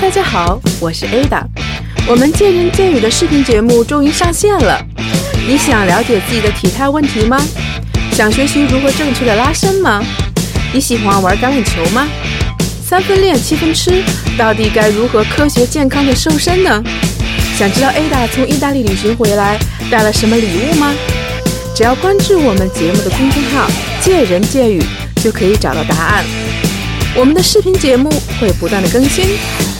大家好，我是 Ada。我们见人见语的视频节目终于上线了。你想了解自己的体态问题吗？想学习如何正确的拉伸吗？你喜欢玩橄榄球吗？三分练七分吃，到底该如何科学健康的瘦身呢？想知道 Ada 从意大利旅行回来带了什么礼物吗？只要关注我们节目的公众号“见人见语”，就可以找到答案。我们的视频节目会不断的更新，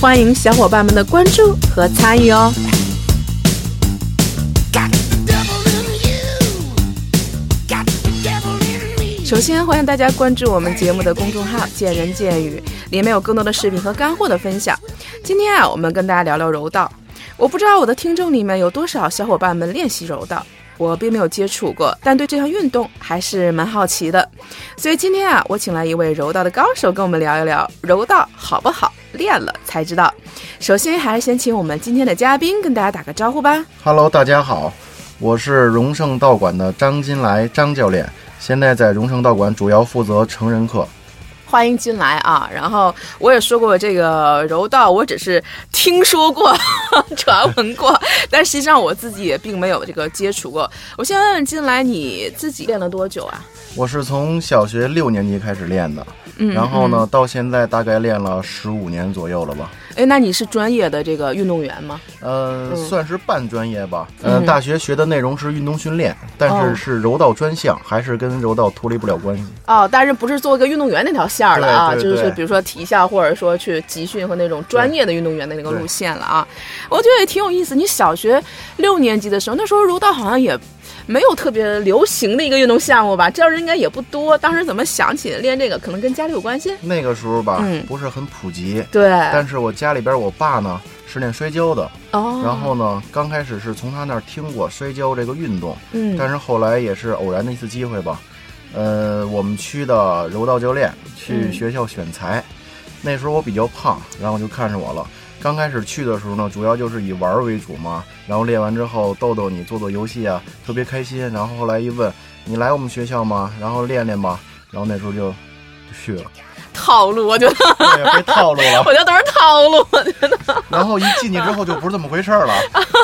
欢迎小伙伴们的关注和参与哦。首先，欢迎大家关注我们节目的公众号“见人见语”，里面有更多的视频和干货的分享。今天啊，我们跟大家聊聊柔道。我不知道我的听众里面有多少小伙伴们练习柔道。我并没有接触过，但对这项运动还是蛮好奇的。所以今天啊，我请来一位柔道的高手跟我们聊一聊柔道好不好，练了才知道。首先还是先请我们今天的嘉宾跟大家打个招呼吧。Hello，大家好，我是荣盛道馆的张金来张教练，现在在荣盛道馆主要负责成人课。欢迎进来啊！然后我也说过，这个柔道我只是听说过、传闻过，但实际上我自己也并没有这个接触过。我先问问进来，你自己练了多久啊？我是从小学六年级开始练的，嗯然后呢，到现在大概练了十五年左右了吧。哎，那你是专业的这个运动员吗？呃，算是半专业吧。嗯，大学学的内容是运动训练，但是是柔道专项，还是跟柔道脱离不了关系。哦，但是不是做一个运动员那条线了啊？就是比如说体校，或者说去集训和那种专业的运动员的那个路线了啊。我觉得也挺有意思。你小学六年级的时候，那时候柔道好像也。没有特别流行的一个运动项目吧，这样人应该也不多。当时怎么想起练这个？可能跟家里有关系。那个时候吧，不是很普及。对。但是我家里边我爸呢是练摔跤的，哦。然后呢，刚开始是从他那儿听过摔跤这个运动，嗯。但是后来也是偶然的一次机会吧，呃，我们区的柔道教练去学校选材，那时候我比较胖，然后就看上我了。刚开始去的时候呢，主要就是以玩为主嘛，然后练完之后逗逗你，做做游戏啊，特别开心。然后后来一问，你来我们学校吗？然后练练吧。然后那时候就就去了。套路，我觉得。对，被套路了。我觉得都是套路，我觉得。然后一进去之后就不是这么回事了，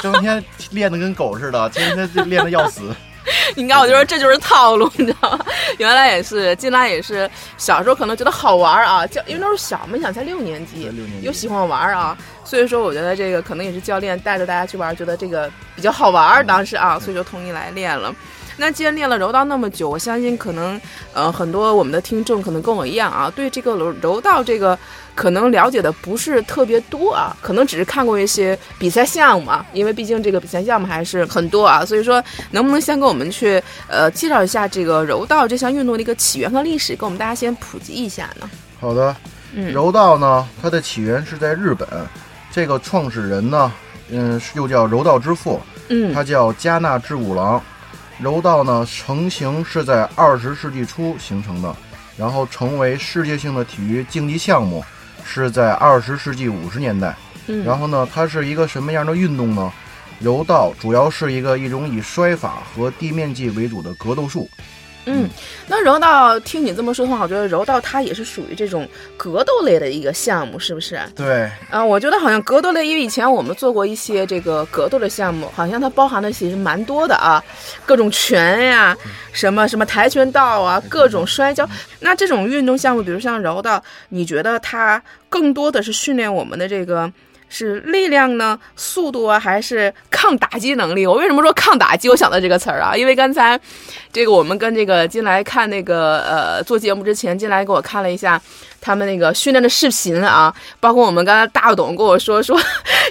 整天练的跟狗似的，天天练的要死。你看，我就说这就是套路，你知道吗？原来也是，进来也是，小时候可能觉得好玩啊，教因为那时候小嘛，想才六年级，又喜欢玩啊，所以说我觉得这个可能也是教练带着大家去玩，觉得这个比较好玩，当时啊，所以就同意来练了。那既然练了柔道那么久，我相信可能，呃，很多我们的听众可能跟我一样啊，对这个柔柔道这个可能了解的不是特别多啊，可能只是看过一些比赛项目啊，因为毕竟这个比赛项目还是很多啊，所以说能不能先给我们去呃介绍一下这个柔道这项运动的一个起源和历史，给我们大家先普及一下呢？好的，嗯，柔道呢，它的起源是在日本，这个创始人呢，嗯，又叫柔道之父，嗯，他叫加纳志五郎。柔道呢，成型是在二十世纪初形成的，然后成为世界性的体育竞技项目是在二十世纪五十年代。然后呢，它是一个什么样的运动呢？柔道主要是一个一种以摔法和地面技为主的格斗术。嗯，那柔道听你这么说的话，我觉得柔道它也是属于这种格斗类的一个项目，是不是？对。啊，我觉得好像格斗类，因为以前我们做过一些这个格斗的项目，好像它包含的其实蛮多的啊，各种拳呀，什么什么跆拳道啊，各种摔跤。那这种运动项目，比如像柔道，你觉得它更多的是训练我们的这个？是力量呢，速度啊，还是抗打击能力？我为什么说抗打击？我想到这个词儿啊，因为刚才这个我们跟这个进来看那个呃做节目之前，进来给我看了一下他们那个训练的视频啊，包括我们刚才大董跟我说说，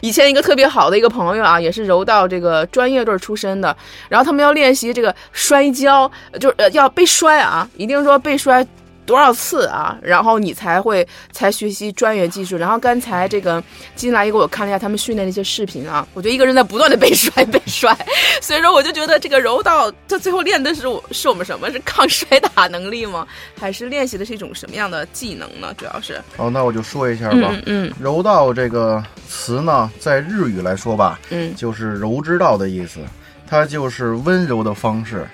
以前一个特别好的一个朋友啊，也是柔道这个专业队出身的，然后他们要练习这个摔跤，就是要被摔啊，一定说被摔。多少次啊？然后你才会才学习专业技术。然后刚才这个金来一给我看了一下他们训练的一些视频啊，我觉得一个人在不断的被摔被摔，所以说我就觉得这个柔道他最后练的是我是我们什么是抗摔打能力吗？还是练习的是一种什么样的技能呢？主要是哦，那我就说一下吧。嗯，柔道这个词呢，在日语来说吧，嗯，就是柔之道的意思，它就是温柔的方式。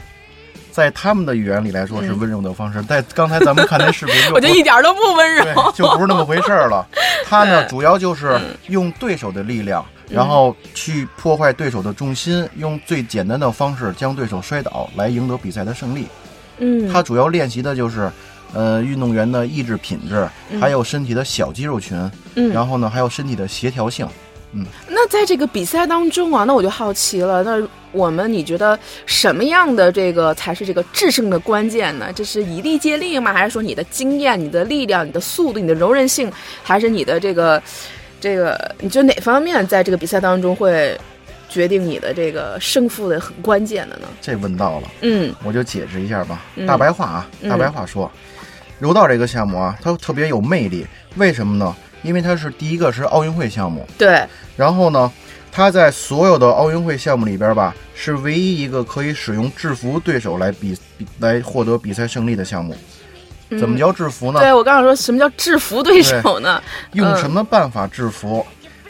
在他们的语言里来说是温柔的方式，在刚才咱们看那视频，我就一点都不温柔，就不是那么回事儿了。他呢，主要就是用对手的力量，然后去破坏对手的重心，用最简单的方式将对手摔倒，来赢得比赛的胜利。嗯，他主要练习的就是，呃，运动员的意志品质，还有身体的小肌肉群，嗯，然后呢，还有身体的协调性。嗯，那在这个比赛当中啊，那我就好奇了，那我们你觉得什么样的这个才是这个制胜的关键呢？这是以力接力吗？还是说你的经验、你的力量、你的速度、你的柔韧性，还是你的这个这个？你觉得哪方面在这个比赛当中会决定你的这个胜负的很关键的呢？这问到了，嗯，我就解释一下吧。大白话啊，大白话说，柔道这个项目啊，它特别有魅力，为什么呢？因为它是第一个是奥运会项目，对。然后呢，它在所有的奥运会项目里边吧，是唯一一个可以使用制服对手来比来获得比赛胜利的项目。怎么叫制服呢？对我刚刚说什么叫制服对手呢？用什么办法制服？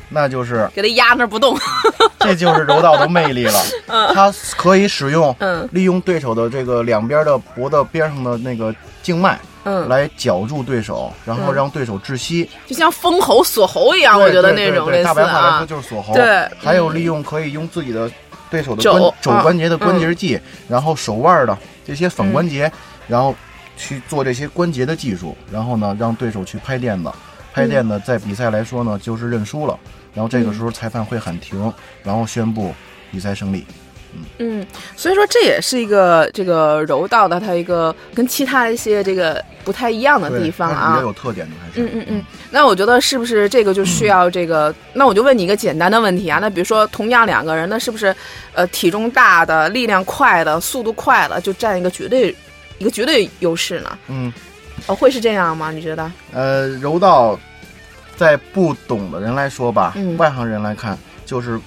那就是给他压那儿不动。这就是柔道的魅力了。它可以使用，利用对手的这个两边的脖子边上的那个静脉。嗯，来绞住对手，然后让对手窒息，就像封喉锁喉一样，我觉得那种大白话来说就是锁喉。对，还有利用可以用自己的对手的肘。肘关节的关节技，然后手腕的这些反关节，然后去做这些关节的技术，然后呢让对手去拍垫子，拍垫子在比赛来说呢就是认输了，然后这个时候裁判会喊停，然后宣布比赛胜利。嗯，所以说这也是一个这个柔道的它一个跟其他一些这个不太一样的地方啊，比较有特点的还是。嗯嗯嗯。那我觉得是不是这个就需要这个？那我就问你一个简单的问题啊，那比如说同样两个人，那是不是呃体重大的、力量快的、速度快的就占一个绝对一个绝对优势呢？嗯，哦，会是这样吗？你觉得？呃，柔道在不懂的人来说吧，外行人来看就是。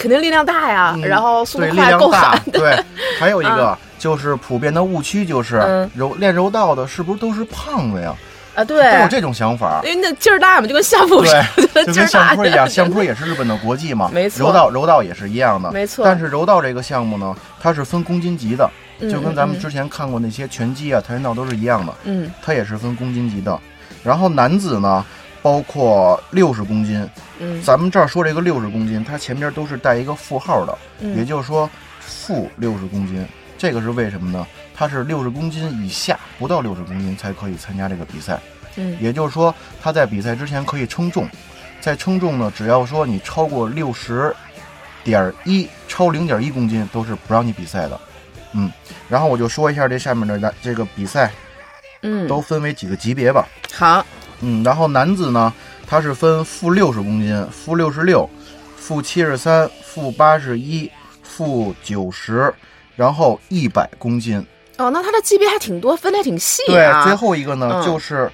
肯定力量大呀，然后速度快，够狠。对，还有一个就是普遍的误区，就是柔练柔道的是不是都是胖子呀？啊，对，都有这种想法。因为那劲儿大嘛，就跟相扑似的，就跟相扑一样，相扑也是日本的国际嘛。没错，柔道柔道也是一样的，没错。但是柔道这个项目呢，它是分公斤级的，就跟咱们之前看过那些拳击啊、跆拳道都是一样的。嗯，它也是分公斤级的。然后男子呢？包括六十公斤，嗯，咱们这儿说这个六十公斤，它前边都是带一个负号的，也就是说负六十公斤，这个是为什么呢？它是六十公斤以下，不到六十公斤才可以参加这个比赛，嗯，也就是说他在比赛之前可以称重，在称重呢，只要说你超过六十点一，超零点一公斤都是不让你比赛的，嗯，然后我就说一下这下面的这个比赛，嗯，都分为几个级别吧，好。嗯，然后男子呢，他是分负六十公斤、负六十六、负七十三、负八十一、负九十，然后一百公斤。哦，那他的级别还挺多，分的还挺细啊。对，最后一个呢，就是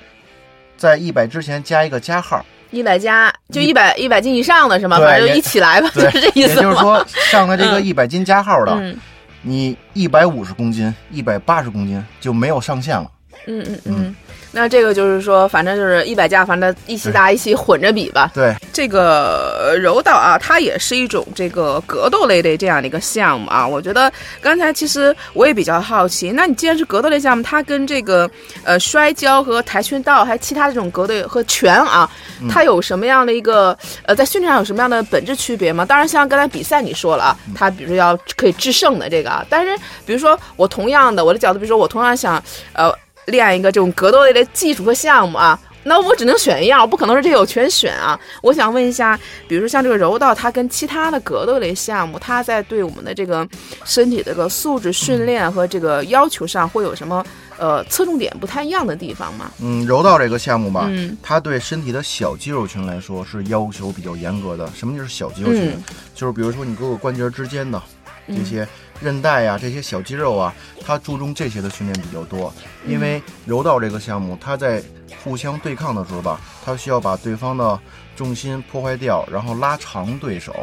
在一百之前加一个加号，一百加就一百一百斤以上的是吗？反正一起来吧，就是这意思。也就是说，上了这个一百斤加号的，你一百五十公斤、一百八十公斤就没有上限了。嗯嗯嗯。那这个就是说，反正就是一百架，反正一起打，一起混着比吧。对，这个柔道啊，它也是一种这个格斗类的这样的一个项目啊。我觉得刚才其实我也比较好奇，那你既然是格斗类项目，它跟这个呃摔跤和跆拳道还有其他这种格斗和拳啊，它有什么样的一个呃在训练上有什么样的本质区别吗？当然，像刚才比赛你说了啊，它比如说要可以制胜的这个啊，但是比如说我同样的我的角度，比如说我同样想呃。练一个这种格斗类的技术和项目啊，那我只能选一样，我不可能是这有全选啊。我想问一下，比如说像这个柔道，它跟其他的格斗类项目，它在对我们的这个身体这个素质训练和这个要求上，会有什么呃侧重点不太一样的地方吗？嗯，柔道这个项目吧，嗯，它对身体的小肌肉群来说是要求比较严格的。什么就是小肌肉群？就是比如说你各个关节之间的这些。韧带呀，这些小肌肉啊，它注重这些的训练比较多。因为柔道这个项目，它在互相对抗的时候吧，它需要把对方的重心破坏掉，然后拉长对手，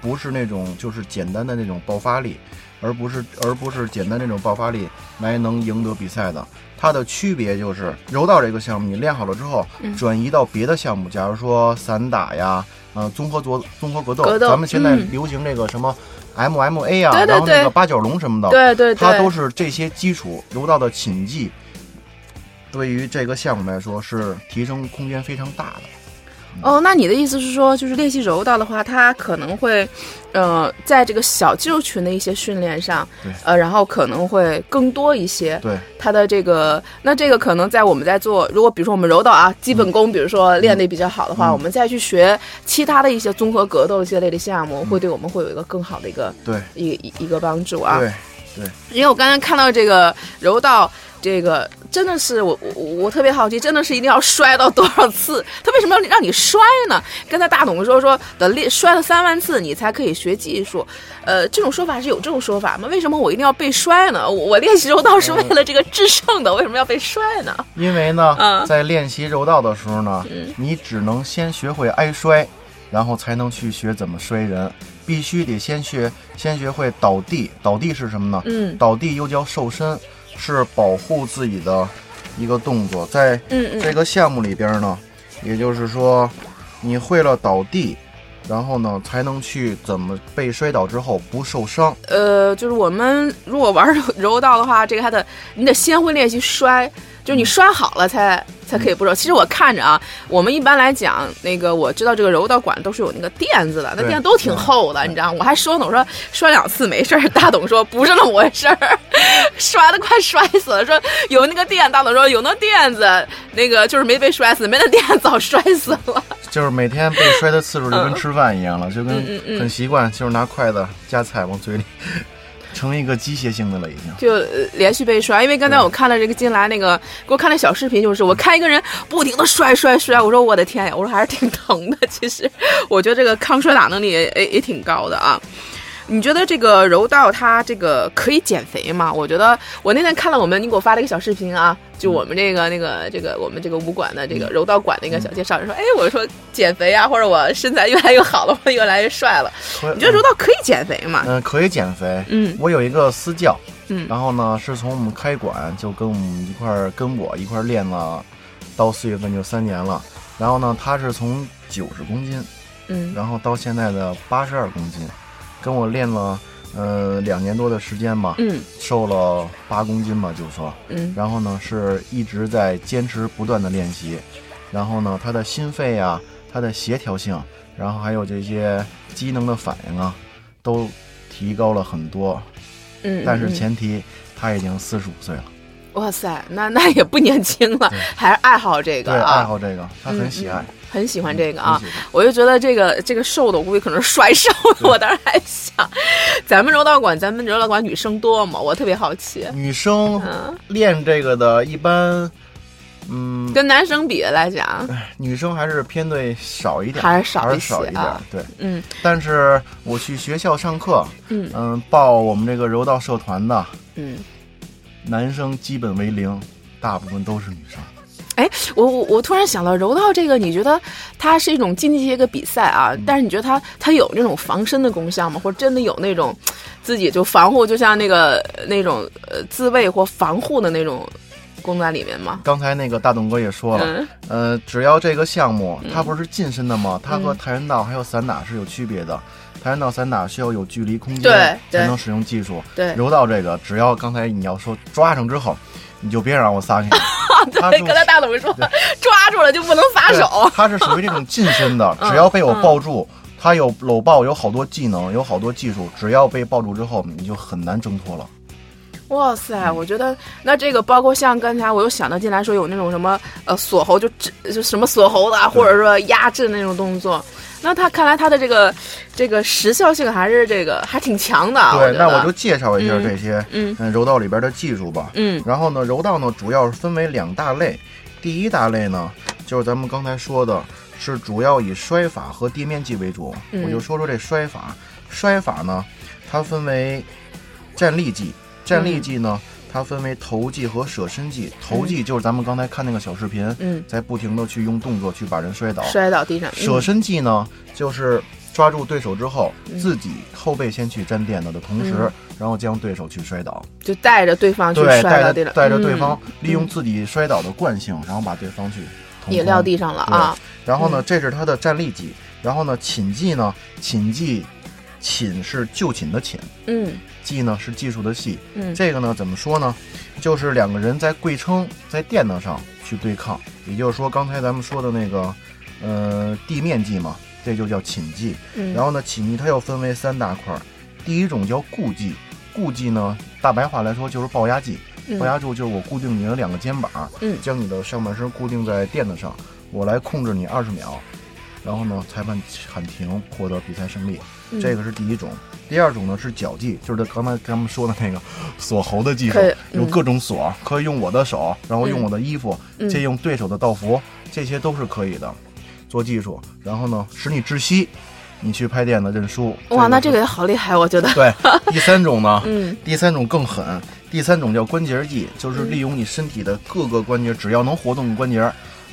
不是那种就是简单的那种爆发力，而不是而不是简单那种爆发力来能赢得比赛的。它的区别就是柔道这个项目，你练好了之后，转移到别的项目，假如说散打呀，呃，综合格综合格斗，咱们现在流行这个什么。MMA 啊，然后那个八角笼什么的，对对，它都是这些基础柔道的擒技，对于这个项目来说是提升空间非常大的。哦，那你的意思是说，就是练习柔道的话，它可能会，呃，在这个小肌肉群的一些训练上，呃，然后可能会更多一些。对，它的这个，那这个可能在我们在做，如果比如说我们柔道啊，基本功，比如说练的比较好的话，我们再去学其他的一些综合格斗这类的项目，会对我们会有一个更好的一个对一一个帮助啊。对对，因为我刚才看到这个柔道。这个真的是我我我特别好奇，真的是一定要摔到多少次？他为什么要让你摔呢？刚才大董说说的练摔了三万次你才可以学技术，呃，这种说法是有这种说法吗？为什么我一定要被摔呢？我练习柔道是为了这个制胜的，为什么要被摔呢？因为呢，在练习柔道的时候呢，你只能先学会挨摔，然后才能去学怎么摔人，必须得先学先学会倒地。倒地是什么呢？嗯，倒地又叫瘦身。是保护自己的一个动作，在这个项目里边呢，也就是说，你会了倒地，然后呢，才能去怎么被摔倒之后不受伤。呃，就是我们如果玩柔柔道的话，这个还得你得先会练习摔。就你摔好了才才可以不揉。其实我看着啊，我们一般来讲，那个我知道这个柔道馆都是有那个垫子的，那垫都挺厚的，你知道吗？我还说呢，我说摔两次没事儿。大董说不是那么回事儿，摔的快摔死了。说有那个垫，大董说有那垫子，那个就是没被摔死，没那垫早摔死了。就是每天被摔的次数就跟吃饭一样了，就跟很习惯，就是拿筷子夹菜往嘴里。成为一个机械性的了，已经就连续被摔。因为刚才我看了这个金来那个给我看了小视频，就是我看一个人不停的摔摔摔，我说我的天呀，我说还是挺疼的。其实我觉得这个抗摔打能力也也挺高的啊。你觉得这个柔道它这个可以减肥吗？我觉得我那天看了我们你给我发了一个小视频啊，就我们这个那个这个我们这个武馆的这个柔道馆的一个小介绍，说哎，我说减肥啊，或者我身材越来越好了，我越来越帅了。你觉得柔道可以减肥吗？嗯，可以减肥。嗯，我有一个私教，嗯，然后呢是从我们开馆就跟我们一块儿跟我一块儿练了，到四月份就三年了。然后呢他是从九十公斤，嗯，然后到现在的八十二公斤。跟我练了，呃，两年多的时间吧，嗯，瘦了八公斤吧，就说，嗯，然后呢，是一直在坚持不断的练习，然后呢，他的心肺啊，他的协调性，然后还有这些机能的反应啊，都提高了很多，嗯，但是前提他已经四十五岁了。哇塞，那那也不年轻了，还是爱好这个啊？爱好这个，他很喜爱，很喜欢这个啊！我就觉得这个这个瘦的，我估计可能是摔瘦的。我当时还想，咱们柔道馆，咱们柔道馆女生多吗？我特别好奇。女生练这个的，一般，嗯，跟男生比来讲，女生还是偏对少一点，还是少一少一点。对，嗯。但是我去学校上课，嗯嗯，报我们这个柔道社团的，嗯。男生基本为零，大部分都是女生。哎，我我我突然想到柔道这个，你觉得它是一种竞技一个比赛啊？但是你觉得它它有那种防身的功效吗？或者真的有那种自己就防护，就像那个那种呃自卫或防护的那种功在里面吗？刚才那个大董哥也说了，呃，只要这个项目它不是近身的吗？它和跆拳道还有散打是有区别的。跆拳道散打需要有距离空间才能使用技术。对，柔道这个，只要刚才你要说抓上之后，你就别让我撒开。对，刚才大董说抓住了就不能撒手。他是属于这种近身的，只要被我抱住，他有搂抱，有好多技能，有好多技术，只要被抱住之后，你就很难挣脱了。哇塞，我觉得那这个包括像刚才我又想到进来说有那种什么呃锁喉，就就什么锁喉的，或者说压制那种动作。那他看来他的这个这个时效性还是这个还挺强的。对，那我就介绍一下这些嗯柔道里边的技术吧。嗯，然后呢，柔道呢主要是分为两大类，第一大类呢就是咱们刚才说的，是主要以摔法和地面技为主。我就说说这摔法，摔法呢它分为站立技，站立技呢。它分为投技和舍身技，投技就是咱们刚才看那个小视频，嗯，在不停的去用动作去把人摔倒，摔倒地上。舍身技呢，就是抓住对手之后，自己后背先去沾垫子的同时，然后将对手去摔倒，就带着对方去摔倒地上，带着对方利用自己摔倒的惯性，然后把对方去也撂地上了啊。然后呢，这是他的站立技，然后呢，寝技呢，寝技。寝是就寝的寝，嗯，技呢是技术的技，嗯，这个呢怎么说呢？就是两个人在跪撑在垫子上去对抗，也就是说刚才咱们说的那个，呃，地面技嘛，这就叫寝技。嗯，然后呢，寝技它又分为三大块，第一种叫固技，固技呢大白话来说就是抱压技，抱压住就是我固定你的两个肩膀，嗯，将你的上半身固定在垫子上，我来控制你二十秒。然后呢，裁判喊停，获得比赛胜利。这个是第一种。第二种呢是脚技，就是刚才咱们说的那个 锁喉的技术，有各种锁，可以用我的手，然后用我的衣服，借用对手的道服，这些都是可以的，做技术。然后呢，使你窒息，你去拍垫子认输。哇，那这个也好厉害，我觉得。对，第三种呢，嗯，第三种更狠，第三种叫关节技，就是利用你身体的各个关节，只要能活动的关节，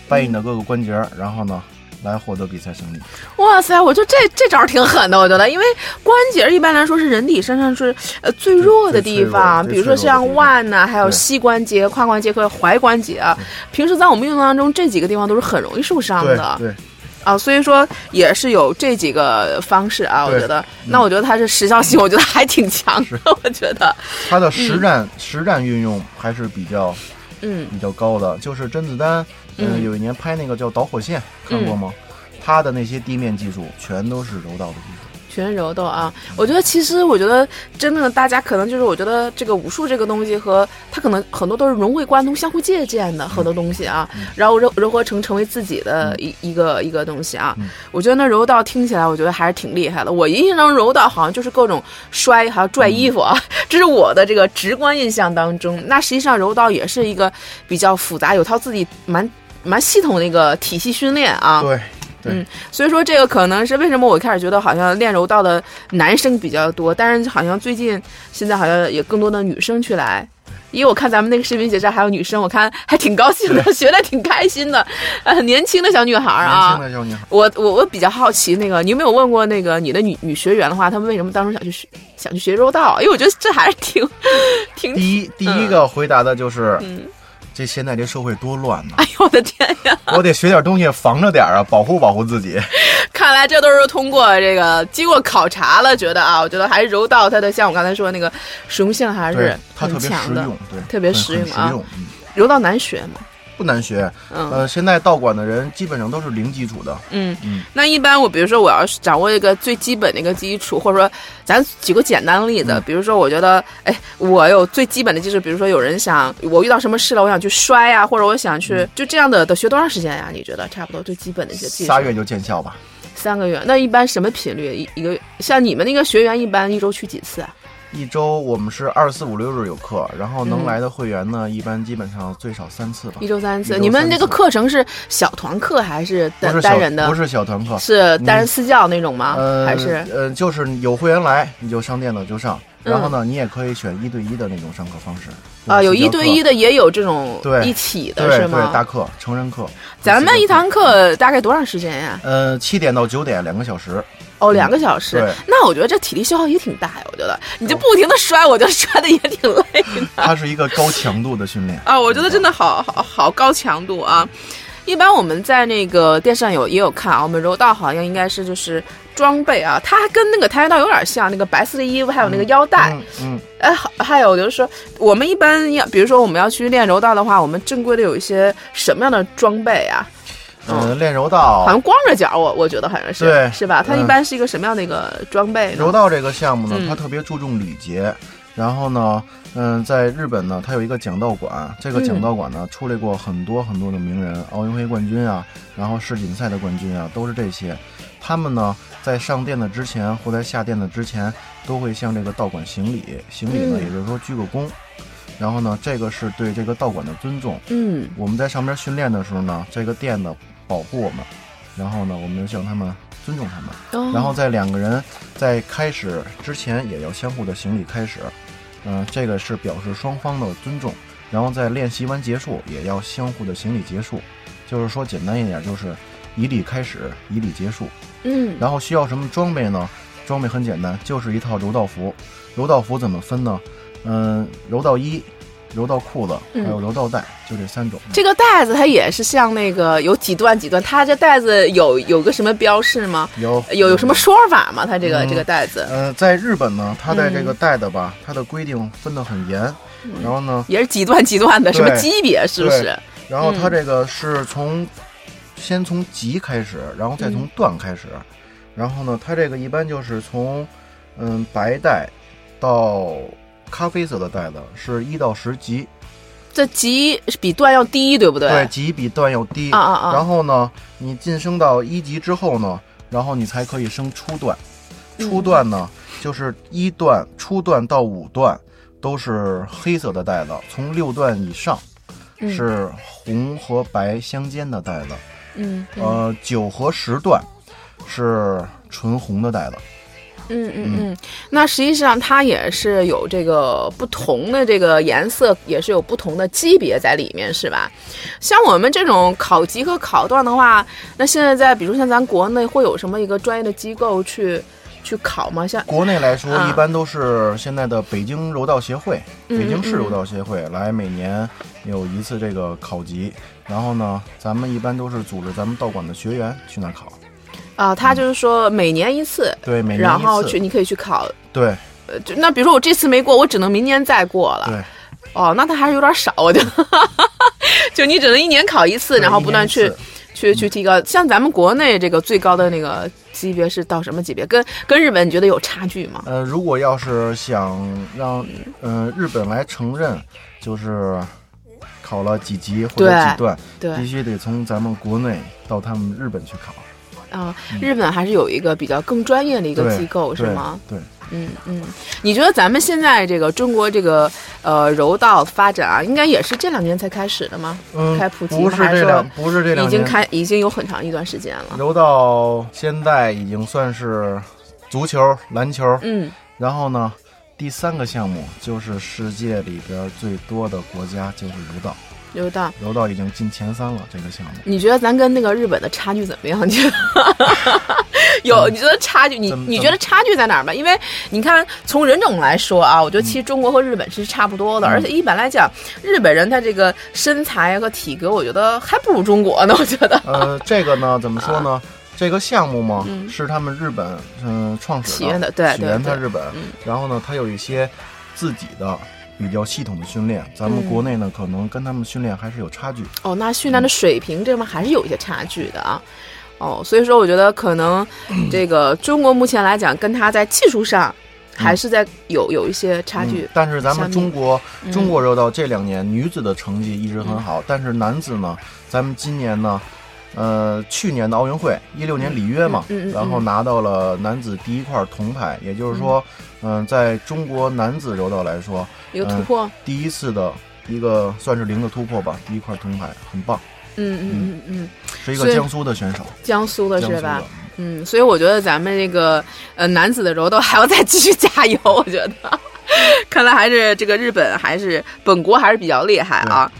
掰你的各个关节，然后呢。来获得比赛胜利！哇塞，我觉得这这招挺狠的，我觉得，因为关节一般来说是人体身上是呃最弱的地方，比如说像腕呐，还有膝关节、胯关节和踝关节啊。平时在我们运动当中，这几个地方都是很容易受伤的。对，啊，所以说也是有这几个方式啊，我觉得。那我觉得它是时效性，我觉得还挺强的。我觉得它的实战实战运用还是比较嗯比较高的，就是甄子丹。嗯，有一年拍那个叫《导火线》，看过吗？他的那些地面技术全都是柔道的技术，全柔道啊！我觉得其实，我觉得真的，大家可能就是，我觉得这个武术这个东西和它可能很多都是融会贯通、相互借鉴的很多东西啊，然后柔柔合成成为自己的一一个一个东西啊。我觉得那柔道听起来，我觉得还是挺厉害的。我印象中柔道好像就是各种摔还有拽衣服啊，这是我的这个直观印象当中。那实际上柔道也是一个比较复杂，有套自己蛮。蛮系统的一个体系训练啊，对，嗯，所以说这个可能是为什么我开始觉得好像练柔道的男生比较多，但是好像最近现在好像也更多的女生去来，因为我看咱们那个视频节上还有女生，我看还挺高兴的，学的挺开心的，呃，年轻的小女孩啊，年轻的小女孩，我我我比较好奇，那个你有没有问过那个你的女女学员的话，他们为什么当初想去学想去学柔道？因为我觉得这还是挺挺第一第一个回答的就是。这现在这社会多乱呐！哎呦我的天呀！我得学点东西防着点啊，保护保护自己。看来这都是通过这个经过考察了，觉得啊，我觉得还是柔道它的像我刚才说的那个实用性还是很强的，对，特别实用啊。柔道难学吗？不难学，呃，现在道馆的人基本上都是零基础的。嗯嗯，那一般我比如说我要掌握一个最基本的一个基础，或者说咱举个简单的例子，比如说我觉得，哎，我有最基本的基础，比如说有人想我遇到什么事了，我想去摔呀，或者我想去就这样的，得学多长时间呀？你觉得差不多最基本的一些技术？仨月就见效吧？三个月？那一般什么频率？一一个像你们那个学员一般一周去几次啊？一周我们是二四五六日有课，然后能来的会员呢，一般基本上最少三次吧。一周三次。你们这个课程是小团课还是单单人的？不是小团课，是单人私教那种吗？呃，还是呃，就是有会员来你就上电脑就上，然后呢，你也可以选一对一的那种上课方式。啊，有一对一的，也有这种对一起的是吗？大课成人课。咱们一堂课大概多长时间呀？呃，七点到九点，两个小时。哦，两个小时，那我觉得这体力消耗也挺大呀。我觉得你就不停的摔，我觉得摔的也挺累的。它是一个高强度的训练啊，我觉得真的好好好高强度啊。一般我们在那个电视上有也有看啊，我们柔道好像应该是就是装备啊，它跟那个跆拳道有点像，那个白色的衣服还有那个腰带，嗯，哎，还有就是说我们一般要，比如说我们要去练柔道的话，我们正规的有一些什么样的装备啊？嗯，练柔道好像光着脚，我我觉得好像是，对，是吧？它一般是一个什么样的一个装备？柔道这个项目呢，它特别注重礼节。然后呢，嗯，在日本呢，它有一个讲道馆，这个讲道馆呢，出来过很多很多的名人，奥运会冠军啊，然后世锦赛的冠军啊，都是这些。他们呢，在上殿的之前或在下殿的之前，都会向这个道馆行礼。行礼呢，也就是说鞠个躬。然后呢，这个是对这个道馆的尊重。嗯，我们在上边训练的时候呢，这个垫子。保护我们，然后呢，我们向他们尊重他们，然后在两个人在开始之前也要相互的行礼开始，嗯，这个是表示双方的尊重。然后在练习完结束也要相互的行礼结束，就是说简单一点就是以礼开始，以礼结束。嗯，然后需要什么装备呢？装备很简单，就是一套柔道服。柔道服怎么分呢？嗯，柔道衣、柔道裤子，还有柔道带，就这三种。这个带子它也是像那个有几段几段，它这带子有有个什么标示吗？有有有什么说法吗？它这个这个带子？呃，在日本呢，它在这个带的吧，它的规定分得很严，然后呢也是几段几段的，什么级别是不是？然后它这个是从先从级开始，然后再从段开始，然后呢，它这个一般就是从嗯白带到。咖啡色的袋子是一到十级，这级比段要低，对不对？对，级比段要低啊啊啊！然后呢，你晋升到一级之后呢，然后你才可以升初段。初段呢，就是一段初段到五段都是黑色的袋子，从六段以上是红和白相间的袋子。嗯，呃，九和十段是纯红的袋子。嗯嗯嗯，那实际上它也是有这个不同的这个颜色，也是有不同的级别在里面，是吧？像我们这种考级和考段的话，那现在在比如像咱国内会有什么一个专业的机构去去考吗？像国内来说，一般都是现在的北京柔道协会、北京市柔道协会来每年有一次这个考级，然后呢，咱们一般都是组织咱们道馆的学员去那考。啊，他就是说每年一次，对，每年然后去你可以去考，对，呃，就那比如说我这次没过，我只能明年再过了，对，哦，那他还是有点少，我觉得，就你只能一年考一次，然后不断去去去提高。像咱们国内这个最高的那个级别是到什么级别？跟跟日本你觉得有差距吗？呃，如果要是想让嗯日本来承认，就是考了几级或者几段，对，必须得从咱们国内到他们日本去考。啊，日本还是有一个比较更专业的一个机构，是吗？对，嗯嗯，你觉得咱们现在这个中国这个呃柔道发展啊，应该也是这两年才开始的吗？嗯，开普及不是这两，不是这两年，已经开已经有很长一段时间了。柔道现在已经算是足球、篮球，嗯，然后呢，第三个项目就是世界里边最多的国家就是柔道。柔道，柔道已经进前三了。这个项目，你觉得咱跟那个日本的差距怎么样？你觉得 有？你觉得差距？你你觉得差距在哪儿吧？因为你看，从人种来说啊，我觉得其实中国和日本是差不多的。而且一般来讲，日本人他这个身材和体格，我觉得还不如中国呢。我觉得。呃，这个呢，怎么说呢？这个项目嘛，是他们日本嗯创始起源的，对，起源在日本。然后呢，他有一些自己的。比较系统的训练，咱们国内呢可能跟他们训练还是有差距。哦，那训练的水平这方面还是有一些差距的啊。哦，所以说我觉得可能 这个中国目前来讲，跟他在技术上还是在有有一些差距。但是咱们中国中国柔道这两年女子的成绩一直很好，但是男子呢，咱们今年呢。呃，去年的奥运会，一六年里约嘛，然后拿到了男子第一块铜牌，也就是说，嗯，在中国男子柔道来说，一个突破，第一次的一个算是零的突破吧，第一块铜牌，很棒。嗯嗯嗯嗯，是一个江苏的选手，江苏的。是吧？嗯，所以我觉得咱们这个呃男子的柔道还要再继续加油，我觉得，看来还是这个日本还是本国还是比较厉害啊。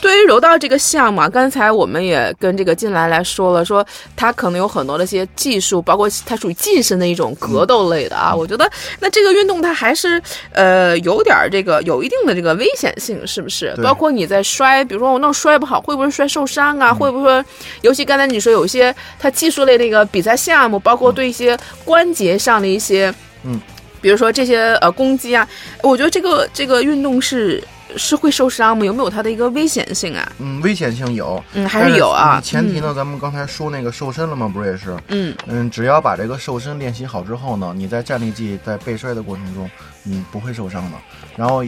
对于柔道这个项目，啊，刚才我们也跟这个进来来说了，说它可能有很多的一些技术，包括它属于近身的一种格斗类的啊。我觉得那这个运动它还是呃有点这个有一定的这个危险性，是不是？包括你在摔，比如说我那摔不好，会不会摔受伤啊？会不会？尤其刚才你说有一些它技术类那个比赛项目，包括对一些关节上的一些，嗯，比如说这些呃攻击啊，我觉得这个这个运动是。是会受伤吗？有没有它的一个危险性啊？嗯，危险性有，嗯，还是有啊。前提呢，咱们刚才说那个瘦身了吗？不是也是？嗯嗯，只要把这个瘦身练习好之后呢，你在站立技在背摔的过程中，你不会受伤的。然后，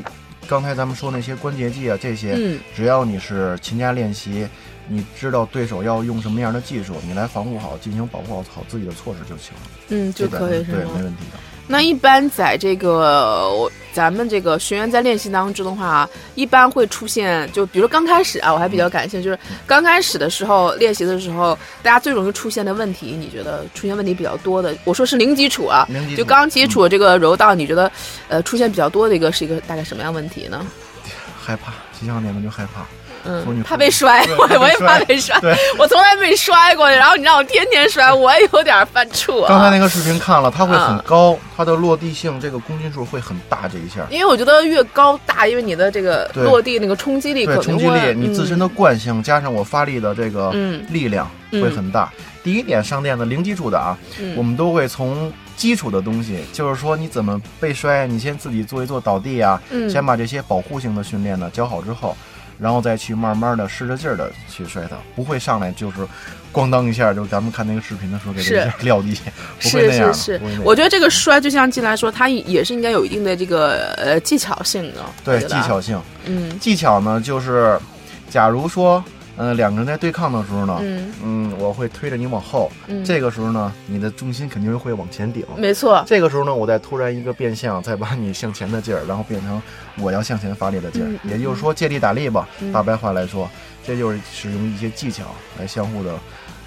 刚才咱们说那些关节技啊，这些，嗯，只要你是勤加练习，你知道对手要用什么样的技术，你来防护好，进行保护好好自己的措施就行了。嗯，就可以是对，没问题的。那一般在这个咱们这个学员在练习当中的话，一般会出现，就比如刚开始啊，我还比较感兴趣，就是刚开始的时候练习的时候，大家最容易出现的问题，你觉得出现问题比较多的？我说是零基础啊，就刚基础这个柔道，你觉得呃出现比较多的一个是一个大概什么样问题呢？害怕，青少年们就害怕。嗯，怕被摔，我我也怕被摔，我从来没摔过，然后你让我天天摔，我也有点犯怵。刚才那个视频看了，它会很高，它的落地性这个公斤数会很大，这一下。因为我觉得越高大，因为你的这个落地那个冲击力，对冲击力，你自身的惯性加上我发力的这个力量会很大。第一点，上店的零基础的啊，我们都会从基础的东西，就是说你怎么被摔，你先自己做一做倒地啊，先把这些保护性的训练呢教好之后。然后再去慢慢的使着劲儿的去摔它，不会上来就是咣当一下，就咱们看那个视频的时候给它撂地，不会那样。是是是，我觉得这个摔就像进来说，它也是应该有一定的这个呃技巧性的。对，技巧性。嗯，技巧呢就是，假如说。嗯，两个人在对抗的时候呢，嗯嗯，我会推着你往后，这个时候呢，你的重心肯定会往前顶，没错。这个时候呢，我再突然一个变向，再把你向前的劲儿，然后变成我要向前发力的劲儿，也就是说借力打力吧。大白话来说，这就是使用一些技巧来相互的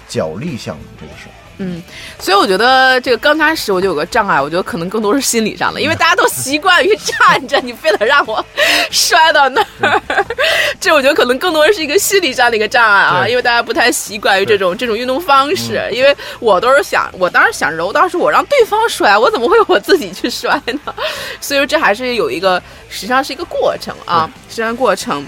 角力项目这个事儿。嗯，所以我觉得这个刚开始我就有个障碍，我觉得可能更多是心理上的，因为大家都习惯于站着，你非得让我摔到那儿，这我觉得可能更多的是一个心理上的一个障碍啊，因为大家不太习惯于这种这种运动方式，因为我都是想，我当时想柔道是我让对方摔，我怎么会我自己去摔呢？所以说这还是有一个实际上是一个过程啊，实际上过程。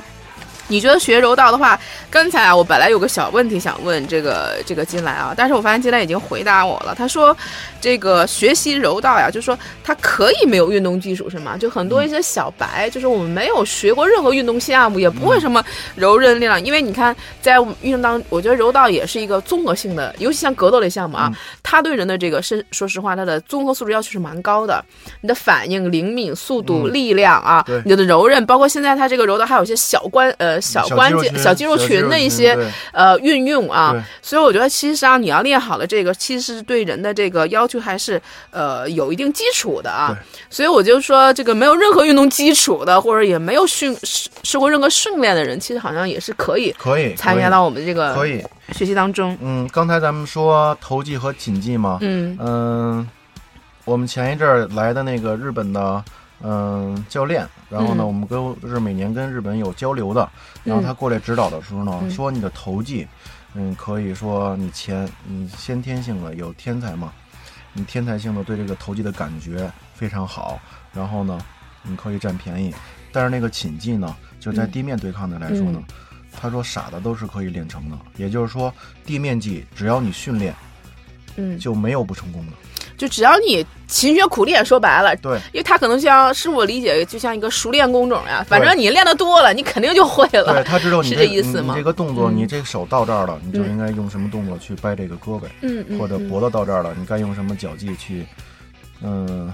你觉得学柔道的话，刚才啊，我本来有个小问题想问这个这个金来啊，但是我发现金来已经回答我了。他说，这个学习柔道呀，就是说他可以没有运动基础是吗？就很多一些小白，就是我们没有学过任何运动项目，也不会什么柔韧力量。因为你看，在运动当，我觉得柔道也是一个综合性的，尤其像格斗类项目啊，它对人的这个身，说实话，它的综合素质要求是蛮高的。你的反应灵敏、速度、力量啊，你的柔韧，包括现在它这个柔道还有一些小关呃。小关节、小肌肉群的一些呃运用啊，所以我觉得其实上你要练好了这个，其实对人的这个要求还是呃有一定基础的啊。所以我就说，这个没有任何运动基础的，或者也没有训受过任何训练的人，其实好像也是可以可以参加到我们这个可以学习当中。嗯，刚才咱们说投技和紧技嘛，嗯嗯，我们前一阵儿来的那个日本的。嗯，教练，然后呢，我们跟是每年跟日本有交流的，然后他过来指导的时候呢，说你的投技，嗯，可以说你前你先天性的有天才嘛，你天才性的对这个投技的感觉非常好，然后呢，你可以占便宜，但是那个寝技呢，就在地面对抗的来说呢，他说傻的都是可以练成的，也就是说地面技只要你训练，嗯，就没有不成功的。就只要你勤学苦练，说白了，对，因为他可能像是我理解，就像一个熟练工种呀。反正你练的多了，你肯定就会了。对他知道 你这意思吗？这个动作，你这手到这儿了，你就应该用什么动作去掰这个胳膊，嗯嗯，或者脖子到这儿了，你该用什么脚技去，嗯，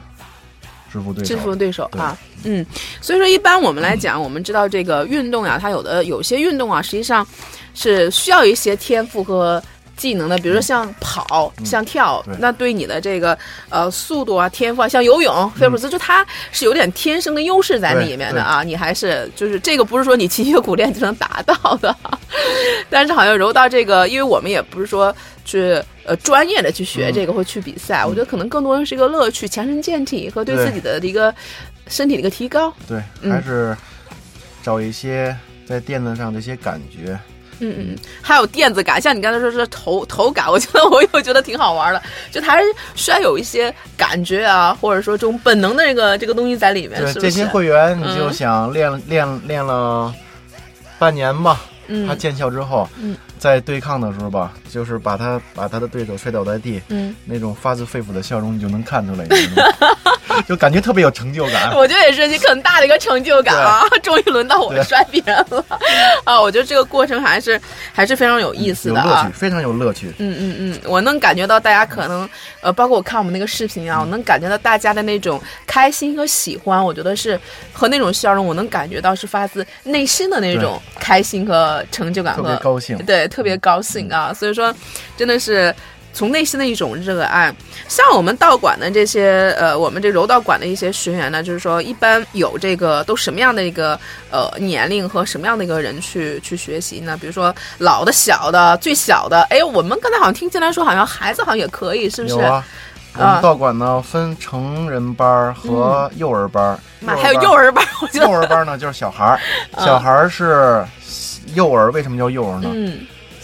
制服对手。制服对手啊，嗯。所以说，一般我们来讲，我们知道这个运动呀，它有的有些运动啊，实际上是需要一些天赋和。技能的，比如说像跑、像跳，那对你的这个呃速度啊、天赋啊，像游泳、菲普斯，就他是有点天生的优势在里面的啊。你还是就是这个不是说你勤学苦练就能达到的。但是好像柔道这个，因为我们也不是说去呃专业的去学这个或去比赛，我觉得可能更多的是一个乐趣、强身健体和对自己的一个身体的一个提高。对，还是找一些在垫子上的一些感觉。嗯嗯，还有电子感，像你刚才说是头头感，我觉得我又觉得挺好玩的，就它需要有一些感觉啊，或者说这种本能的这个这个东西在里面。对，这些会员你就想练练练了半年吧，他见效之后，在对抗的时候吧，就是把他把他的对手摔倒在地，嗯，那种发自肺腑的笑容，你就能看出来。就感觉特别有成就感，我觉得也是你很大的一个成就感啊！终于轮到我摔别人了啊！我觉得这个过程还是还是非常有意思的啊，非常有乐趣。嗯嗯嗯，我能感觉到大家可能呃，包括我看我们那个视频啊，我能感觉到大家的那种开心和喜欢，我觉得是和那种笑容，我能感觉到是发自内心的那种开心和成就感和高兴，对，特别高兴啊！所以说，真的是。从内心的一种热爱，像我们道馆的这些呃，我们这柔道馆的一些学员呢，就是说一般有这个都什么样的一个呃年龄和什么样的一个人去去学习呢？比如说老的、小的、最小的，哎，我们刚才好像听进来说，好像孩子好像也可以，是不是？我们道馆呢分成人班和幼儿班，妈，还有幼儿班，幼儿班呢就是小孩儿，小孩儿是幼儿为什么叫幼儿呢？嗯，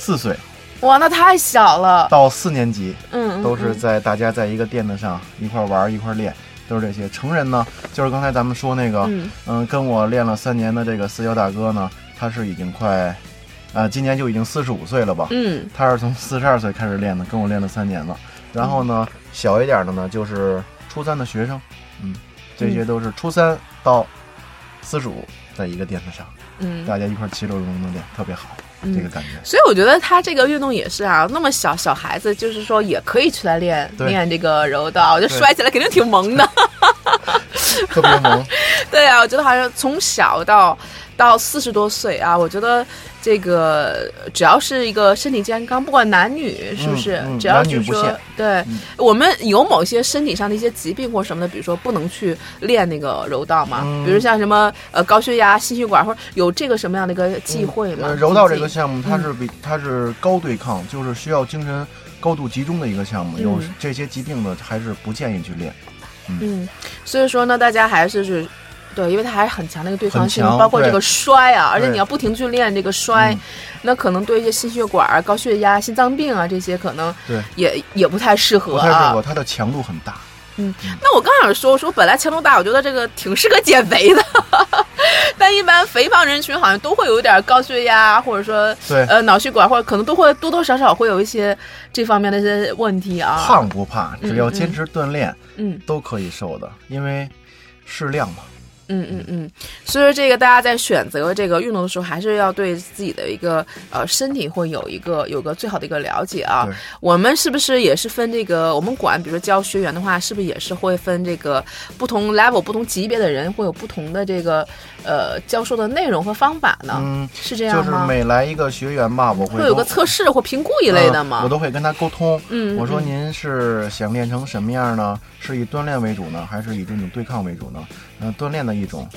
四岁。哇，那太小了。到四年级，嗯，都是在大家在一个垫子上一块玩一块练，都是这些。成人呢，就是刚才咱们说那个，嗯，跟我练了三年的这个四角大哥呢，他是已经快，呃，今年就已经四十五岁了吧？嗯，他是从四十二岁开始练的，跟我练了三年了。然后呢，小一点的呢，就是初三的学生，嗯，这些都是初三到四十五在一个垫子上，嗯，大家一块其乐融融的练，特别好。这个感觉，所以我觉得他这个运动也是啊，那么小小孩子，就是说也可以出来练练这个柔道，我觉得摔起来肯定挺萌的，特别萌。对啊，我觉得好像从小到到四十多岁啊，我觉得。这个只要是一个身体健康，不管男女，是不是？只要就是说，对我们有某些身体上的一些疾病或什么的，比如说不能去练那个柔道嘛，比如像什么呃高血压、心血管，或者有这个什么样的一个忌讳吗？柔道这个项目它是比它是高对抗，就是需要精神高度集中的一个项目，有这些疾病的还是不建议去练。嗯，所以说呢，大家还是是。对，因为它还是很强的一个对抗性，包括这个摔啊，而且你要不停去练这个摔，那可能对一些心血管啊、高血压、心脏病啊这些可能对也也不太适合。不太适合，它的强度很大。嗯，那我刚想说说，本来强度大，我觉得这个挺适合减肥的，但一般肥胖人群好像都会有一点高血压，或者说对。呃脑血管，或者可能都会多多少少会有一些这方面的一些问题啊。胖不怕，只要坚持锻炼，嗯，都可以瘦的，因为适量嘛。嗯嗯嗯，所以说这个大家在选择这个运动的时候，还是要对自己的一个呃身体会有一个有个最好的一个了解啊。我们是不是也是分这个？我们管比如说教学员的话，是不是也是会分这个不同 level、不同级别的人会有不同的这个呃教授的内容和方法呢？嗯，是这样吗？就是每来一个学员吧，我会会有个测试或评估一类的吗？我都会跟他沟通。嗯，我说您是想练成什么样呢？是以锻炼为主呢，还是以这种对抗为主呢？嗯，锻炼的一种，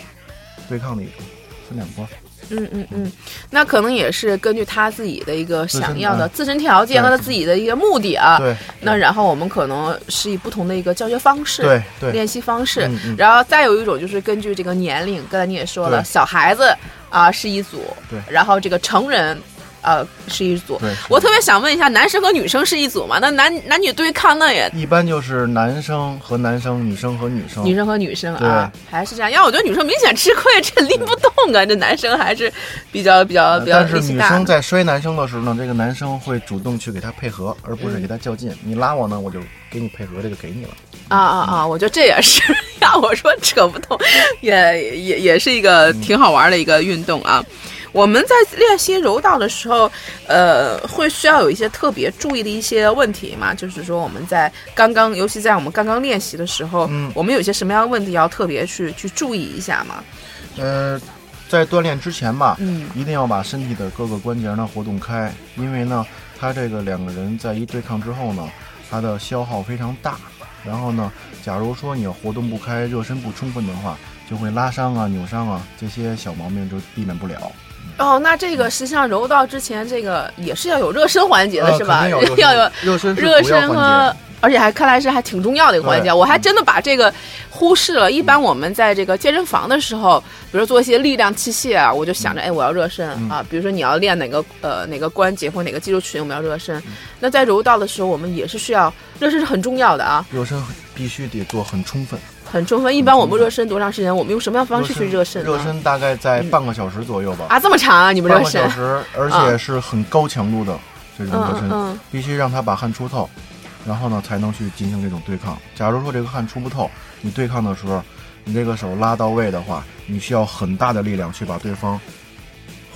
对抗的一种，分两波。嗯嗯嗯，那可能也是根据他自己的一个想要的自身条件和他自己的一个目的啊。对。那然后我们可能是以不同的一个教学方式，对对，练习方式。然后再有一种就是根据这个年龄，刚才你也说了，小孩子啊是一组，对。然后这个成人。呃，是一组。我特别想问一下，男生和女生是一组吗？那男男女对抗那也一般就是男生和男生，女生和女生，女生和女生啊，还是这样。要我觉得女生明显吃亏，这拎不动啊。这男生还是比较比较比较。但是女生在摔男生的时候呢，这个男生会主动去给他配合，而不是给他较劲。你拉我呢，我就给你配合，这个给你了。啊啊啊！我觉得这也是要我说扯不动，也也也是一个挺好玩的一个运动啊。我们在练习柔道的时候，呃，会需要有一些特别注意的一些问题嘛？就是说我们在刚刚，尤其在我们刚刚练习的时候，嗯，我们有些什么样的问题要特别去去注意一下吗？呃，在锻炼之前吧，嗯，一定要把身体的各个关节呢活动开，因为呢，他这个两个人在一对抗之后呢，他的消耗非常大。然后呢，假如说你要活动不开，热身不充分的话，就会拉伤啊、扭伤啊，这些小毛病就避免不了。哦，那这个实际上柔道之前这个也是要有热身环节的，是吧？要有热身，热身和而且还看来是还挺重要的一个环节。我还真的把这个忽视了。一般我们在这个健身房的时候，比如做一些力量器械啊，我就想着，哎，我要热身啊。比如说你要练哪个呃哪个关节或哪个肌肉群，我们要热身。那在柔道的时候，我们也是需要热身是很重要的啊。热身必须得做很充分。很充分。一般我们热身多长时间？我们用什么样方式去热身？热身大概在半个小时左右吧。啊，这么长啊！你们热身？半个小时，而且是很高强度的这种热身，必须让他把汗出透，然后呢才能去进行这种对抗。假如说这个汗出不透，你对抗的时候，你这个手拉到位的话，你需要很大的力量去把对方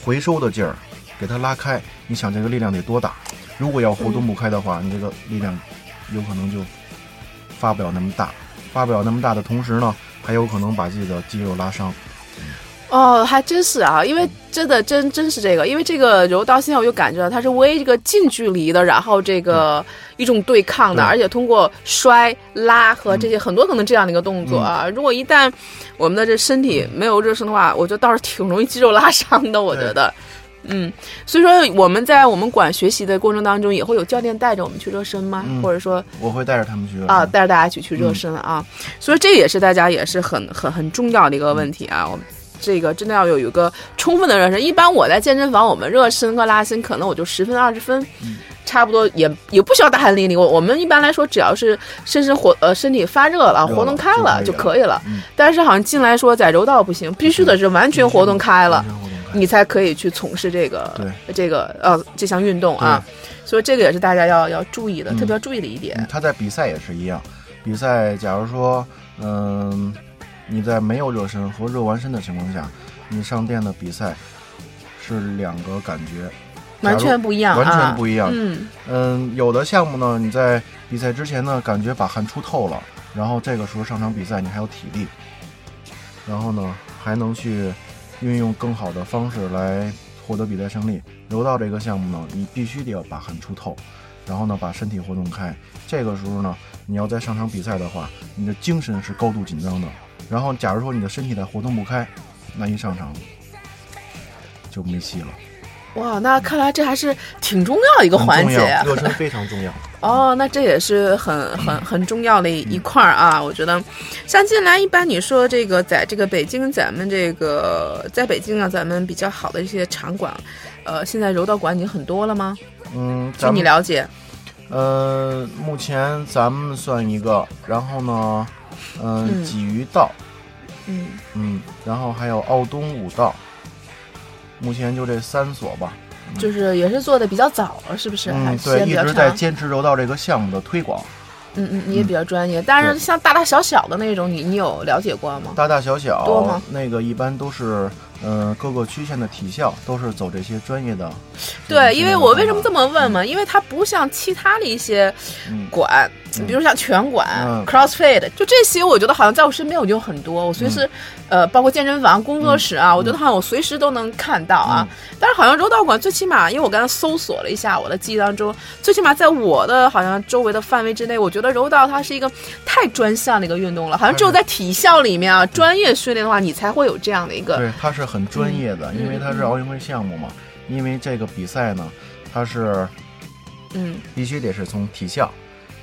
回收的劲儿给他拉开。你想这个力量得多大？如果要活动不开的话，你这个力量有可能就发不了那么大。发不了那么大的同时呢，还有可能把自己的肌肉拉伤。哦，还真是啊，因为真的真真是这个，因为这个柔道现在我就感觉到它是微这个近距离的，然后这个一种对抗的，而且通过摔拉和这些很多可能这样的一个动作啊，如果一旦我们的这身体没有热身的话，我觉得倒是挺容易肌肉拉伤的，我觉得。嗯，所以说我们在我们馆学习的过程当中，也会有教练带着我们去热身吗？或者说我会带着他们去啊，带着大家一起去热身啊。所以这也是大家也是很很很重要的一个问题啊。我们这个真的要有一个充分的热身。一般我在健身房，我们热身和拉伸，可能我就十分二十分，差不多也也不需要大汗淋漓。我我们一般来说，只要是身身活呃身体发热了，活动开了就可以了。但是好像进来说在柔道不行，必须得是完全活动开了，你才可以去从事这个这个呃这项运动啊。所以这个也是大家要要注意的，特别要注意的一点。他在比赛也是一样，比赛假如说嗯。你在没有热身和热完身的情况下，你上电的比赛是两个感觉，完全不一样，完全不一样。嗯嗯，有的项目呢，你在比赛之前呢，感觉把汗出透了，然后这个时候上场比赛你还有体力，然后呢还能去运用更好的方式来获得比赛胜利。柔道这个项目呢，你必须得要把汗出透，然后呢把身体活动开。这个时候呢，你要在上场比赛的话，你的精神是高度紧张的。然后，假如说你的身体在活动不开，那一上场就没戏了。哇，那看来这还是挺重要一个环节啊！热身非常重要。哦，那这也是很很很重要的一块儿啊！我觉得，像近来一般你说这个，在这个北京，咱们这个在北京啊，咱们比较好的一些场馆，呃，现在柔道馆已经很多了吗？嗯，据你了解，呃，目前咱们算一个，然后呢？嗯，鲫鱼道，嗯嗯，然后还有奥东五道，目前就这三所吧。就是也是做的比较早了，是不是？嗯，对，一直在坚持柔道这个项目的推广。嗯嗯，你也比较专业，但是像大大小小的那种，你你有了解过吗？大大小小多吗？那个一般都是。呃，各个区县的体校都是走这些专业的。对，因为我为什么这么问嘛？因为它不像其他的一些馆，比如像拳馆、CrossFit，就这些，我觉得好像在我身边我就很多，我随时，呃，包括健身房、工作室啊，我觉得好像我随时都能看到啊。但是好像柔道馆最起码，因为我刚才搜索了一下我的记忆当中，最起码在我的好像周围的范围之内，我觉得柔道它是一个太专项的一个运动了，好像只有在体校里面啊，专业训练的话，你才会有这样的一个。对，它是。很专业的，因为它是奥运会项目嘛。因为这个比赛呢，它是，嗯，必须得是从体校，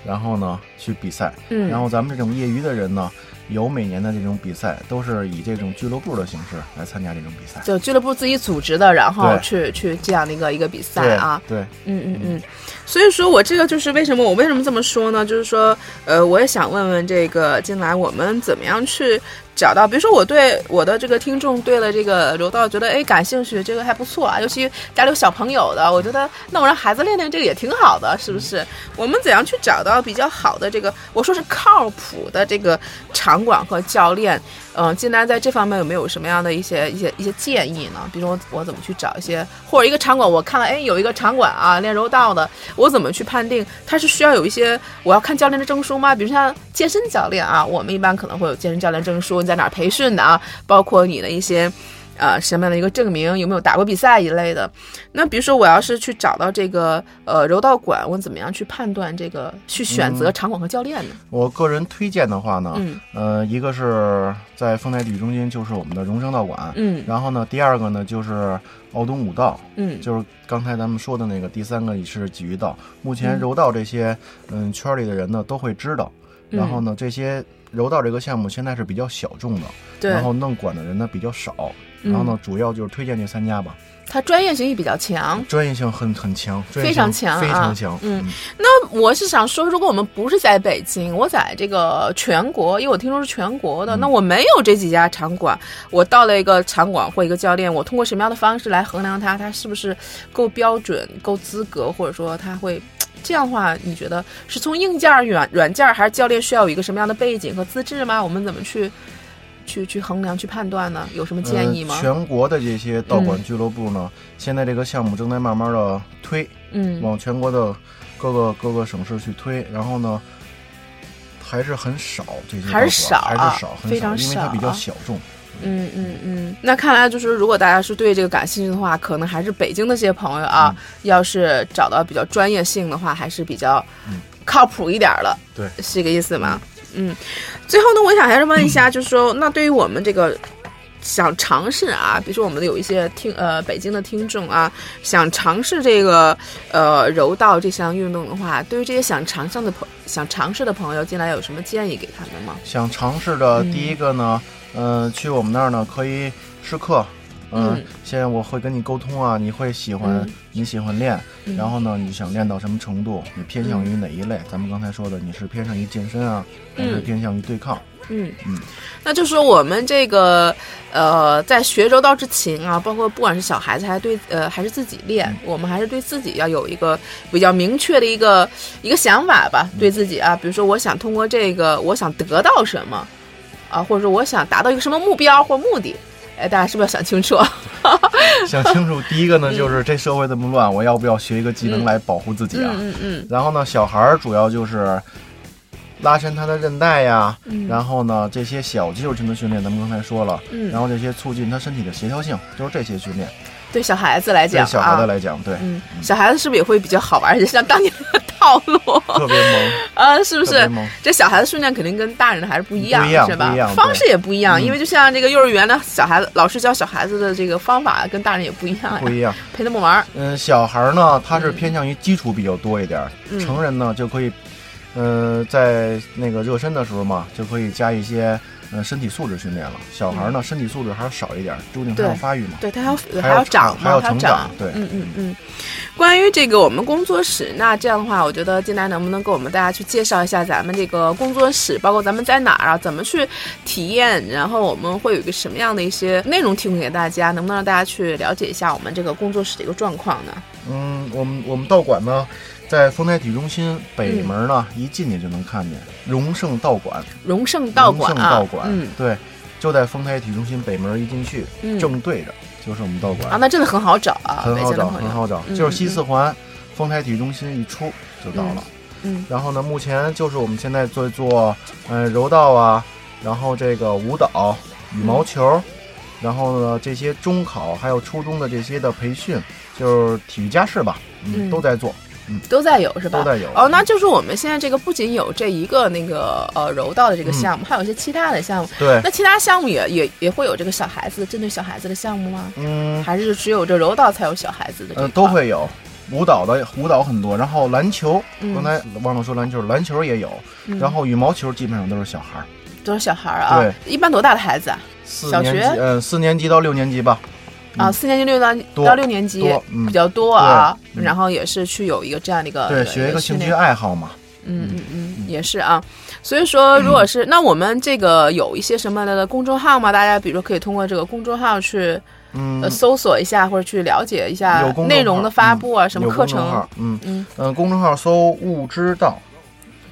然后呢去比赛。嗯，然后咱们这种业余的人呢。有每年的这种比赛，都是以这种俱乐部的形式来参加这种比赛，就俱乐部自己组织的，然后去去这样的一个一个比赛啊。对，嗯嗯嗯。所以说我这个就是为什么我为什么这么说呢？就是说，呃，我也想问问这个进来我们怎么样去找到，比如说我对我的这个听众对了这个柔道觉得哎感兴趣，这个还不错啊，尤其家里有小朋友的，我觉得那我让孩子练练这个也挺好的，是不是？我们怎样去找到比较好的这个，我说是靠谱的这个场？馆和教练，嗯，金南在这方面有没有什么样的一些一些一些建议呢？比如说我怎么去找一些，或者一个场馆，我看了，哎，有一个场馆啊，练柔道的，我怎么去判定他是需要有一些我要看教练的证书吗？比如像健身教练啊，我们一般可能会有健身教练证书，你在哪培训的啊？包括你的一些。呃，什么样的一个证明？有没有打过比赛一类的？那比如说，我要是去找到这个呃柔道馆，我怎么样去判断这个去选择场馆和教练呢？我个人推荐的话呢，嗯，呃，一个是在丰台体育中心，就是我们的荣升道馆，嗯，然后呢，第二个呢就是奥东武道，嗯，就是刚才咱们说的那个，第三个也是鲫鱼道。目前柔道这些嗯圈里的人呢都会知道，然后呢，这些柔道这个项目现在是比较小众的，对，然后弄馆的人呢比较少。然后呢，主要就是推荐这三家吧。它专业性也比较强，专业性很很强，非常强，非常强。嗯，那我是想说，如果我们不是在北京，我在这个全国，因为我听说是全国的，那我没有这几家场馆，我到了一个场馆或一个教练，我通过什么样的方式来衡量他，他是不是够标准、够资格，或者说他会这样的话，你觉得是从硬件、软软件，还是教练需要有一个什么样的背景和资质吗？我们怎么去？去去衡量、去判断呢？有什么建议吗？全国的这些道馆俱乐部呢，现在这个项目正在慢慢的推，嗯，往全国的各个各个省市去推。然后呢，还是很少这些，还是少，还是少，非常少，因为它比较小众。嗯嗯嗯。那看来就是，如果大家是对这个感兴趣的话，可能还是北京的这些朋友啊，要是找到比较专业性的话，还是比较靠谱一点的。对，是这个意思吗？嗯，最后呢，我想还是问一下，就是说，那对于我们这个想尝试啊，比如说我们有一些听呃北京的听众啊，想尝试这个呃柔道这项运动的话，对于这些想尝试的朋想尝试的朋友，进来有什么建议给他们吗？想尝试的第一个呢，嗯，去我们那儿呢，可以试课。嗯，现在我会跟你沟通啊，你会喜欢你喜欢练，然后呢，你想练到什么程度？你偏向于哪一类？咱们刚才说的，你是偏向于健身啊，还是偏向于对抗？嗯嗯，那就是说我们这个呃，在学柔道之前啊，包括不管是小孩子还是对呃还是自己练，我们还是对自己要有一个比较明确的一个一个想法吧，对自己啊，比如说我想通过这个，我想得到什么啊，或者说我想达到一个什么目标或目的。哎，大家是不是要想清楚？想清楚，第一个呢，就是这社会这么乱，我要不要学一个技能来保护自己啊？嗯嗯。然后呢，小孩儿主要就是拉伸他的韧带呀，然后呢，这些小肌肉群的训练，咱们刚才说了，然后这些促进他身体的协调性，就是这些训练。对小孩子来讲，对小孩子来讲，对，嗯，小孩子是不是也会比较好玩？而且像当年的套路，特别萌啊，是不是？这小孩子训练肯定跟大人的还是不一样，是吧？方式也不一样，因为就像这个幼儿园的小孩子，老师教小孩子的这个方法跟大人也不一样，不一样，陪他们玩。嗯，小孩呢，他是偏向于基础比较多一点，成人呢就可以，呃，在那个热身的时候嘛，就可以加一些。嗯，身体素质训练了，小孩呢，身体素质还是少一点，究竟还要发育嘛？对他要还要长还要成长。对，嗯嗯嗯。关于这个我们工作室，那这样的话，我觉得金来能不能给我们大家去介绍一下咱们这个工作室，包括咱们在哪儿啊，怎么去体验，然后我们会有一个什么样的一些内容提供给大家，能不能让大家去了解一下我们这个工作室的一个状况呢？嗯，我们我们道馆呢。在丰台体育中心北门呢，一进去就能看见荣盛道馆。荣盛道馆啊，道馆，嗯，对，就在丰台体育中心北门一进去，正对着就是我们道馆啊。那真的很好找啊，很好找，很好找，就是西四环丰台体育中心一出就到了。嗯，然后呢，目前就是我们现在在做，嗯，柔道啊，然后这个舞蹈、羽毛球，然后呢这些中考还有初中的这些的培训，就是体育加试吧，嗯，都在做。都在有是吧？都在有哦，那就是我们现在这个不仅有这一个那个呃柔道的这个项目，还有一些其他的项目。对，那其他项目也也也会有这个小孩子针对小孩子的项目吗？嗯，还是只有这柔道才有小孩子的？呃，都会有舞蹈的舞蹈很多，然后篮球，刚才忘了说篮球，篮球也有，然后羽毛球基本上都是小孩儿，都是小孩儿啊。对，一般多大的孩子啊？小学？嗯，四年级到六年级吧。啊，四年级六到到六年级比较多啊，然后也是去有一个这样的一个对学一个兴趣爱好嘛，嗯嗯。嗯，也是啊，所以说如果是那我们这个有一些什么的公众号嘛，大家比如说可以通过这个公众号去嗯。搜索一下或者去了解一下内容的发布啊，什么课程，嗯。嗯。嗯，公众号搜“悟之道”，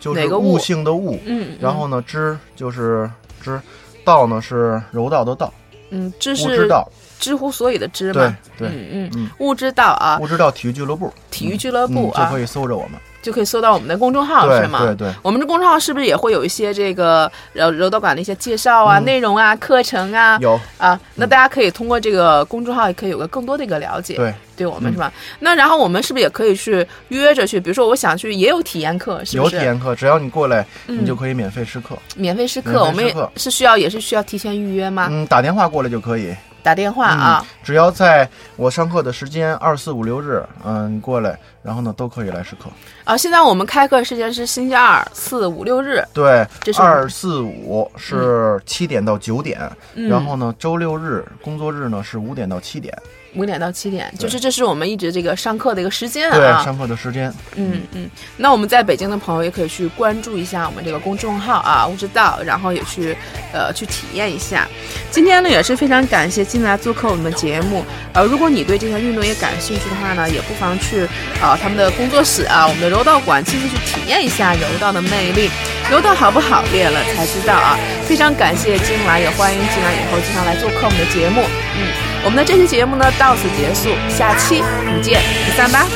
就是悟性的悟，嗯，然后呢，知就是知，道呢是柔道的道，嗯，知是道。知乎所以的知嘛，对，嗯嗯，物知道啊，物知道体育俱乐部，体育俱乐部啊，就可以搜着我们，就可以搜到我们的公众号是吗？对对，我们的公众号是不是也会有一些这个柔柔道馆的一些介绍啊、内容啊、课程啊？有。啊，那大家可以通过这个公众号也可以有个更多的一个了解，对，对我们是吧？那然后我们是不是也可以去约着去？比如说我想去，也有体验课，是？有体验课，只要你过来，你就可以免费试课，免费试课，我们也是需要也是需要提前预约吗？嗯，打电话过来就可以。打电话啊！只要在我上课的时间二四五六日，嗯，过来，然后呢都可以来试课啊。现在我们开课时间是星期二、四、五、六日。对，二四五是七点到九点，然后呢周六日工作日呢是五点到七点。五点到七点，就是这是我们一直这个上课的一个时间啊。对，上课的时间。嗯嗯，那我们在北京的朋友也可以去关注一下我们这个公众号啊，物知道，然后也去呃去体验一下。今天呢也是非常感谢进来做客我们的节目。呃，如果你对这项运动也感兴趣的话呢，也不妨去啊他们的工作室啊，我们的柔道馆亲自去体验一下柔道的魅力。柔道好不好，练了才知道啊。非常感谢金来，也欢迎进来以后经常来做客我们的节目。嗯。我们的这期节目呢到此结束，下期不见不散吧。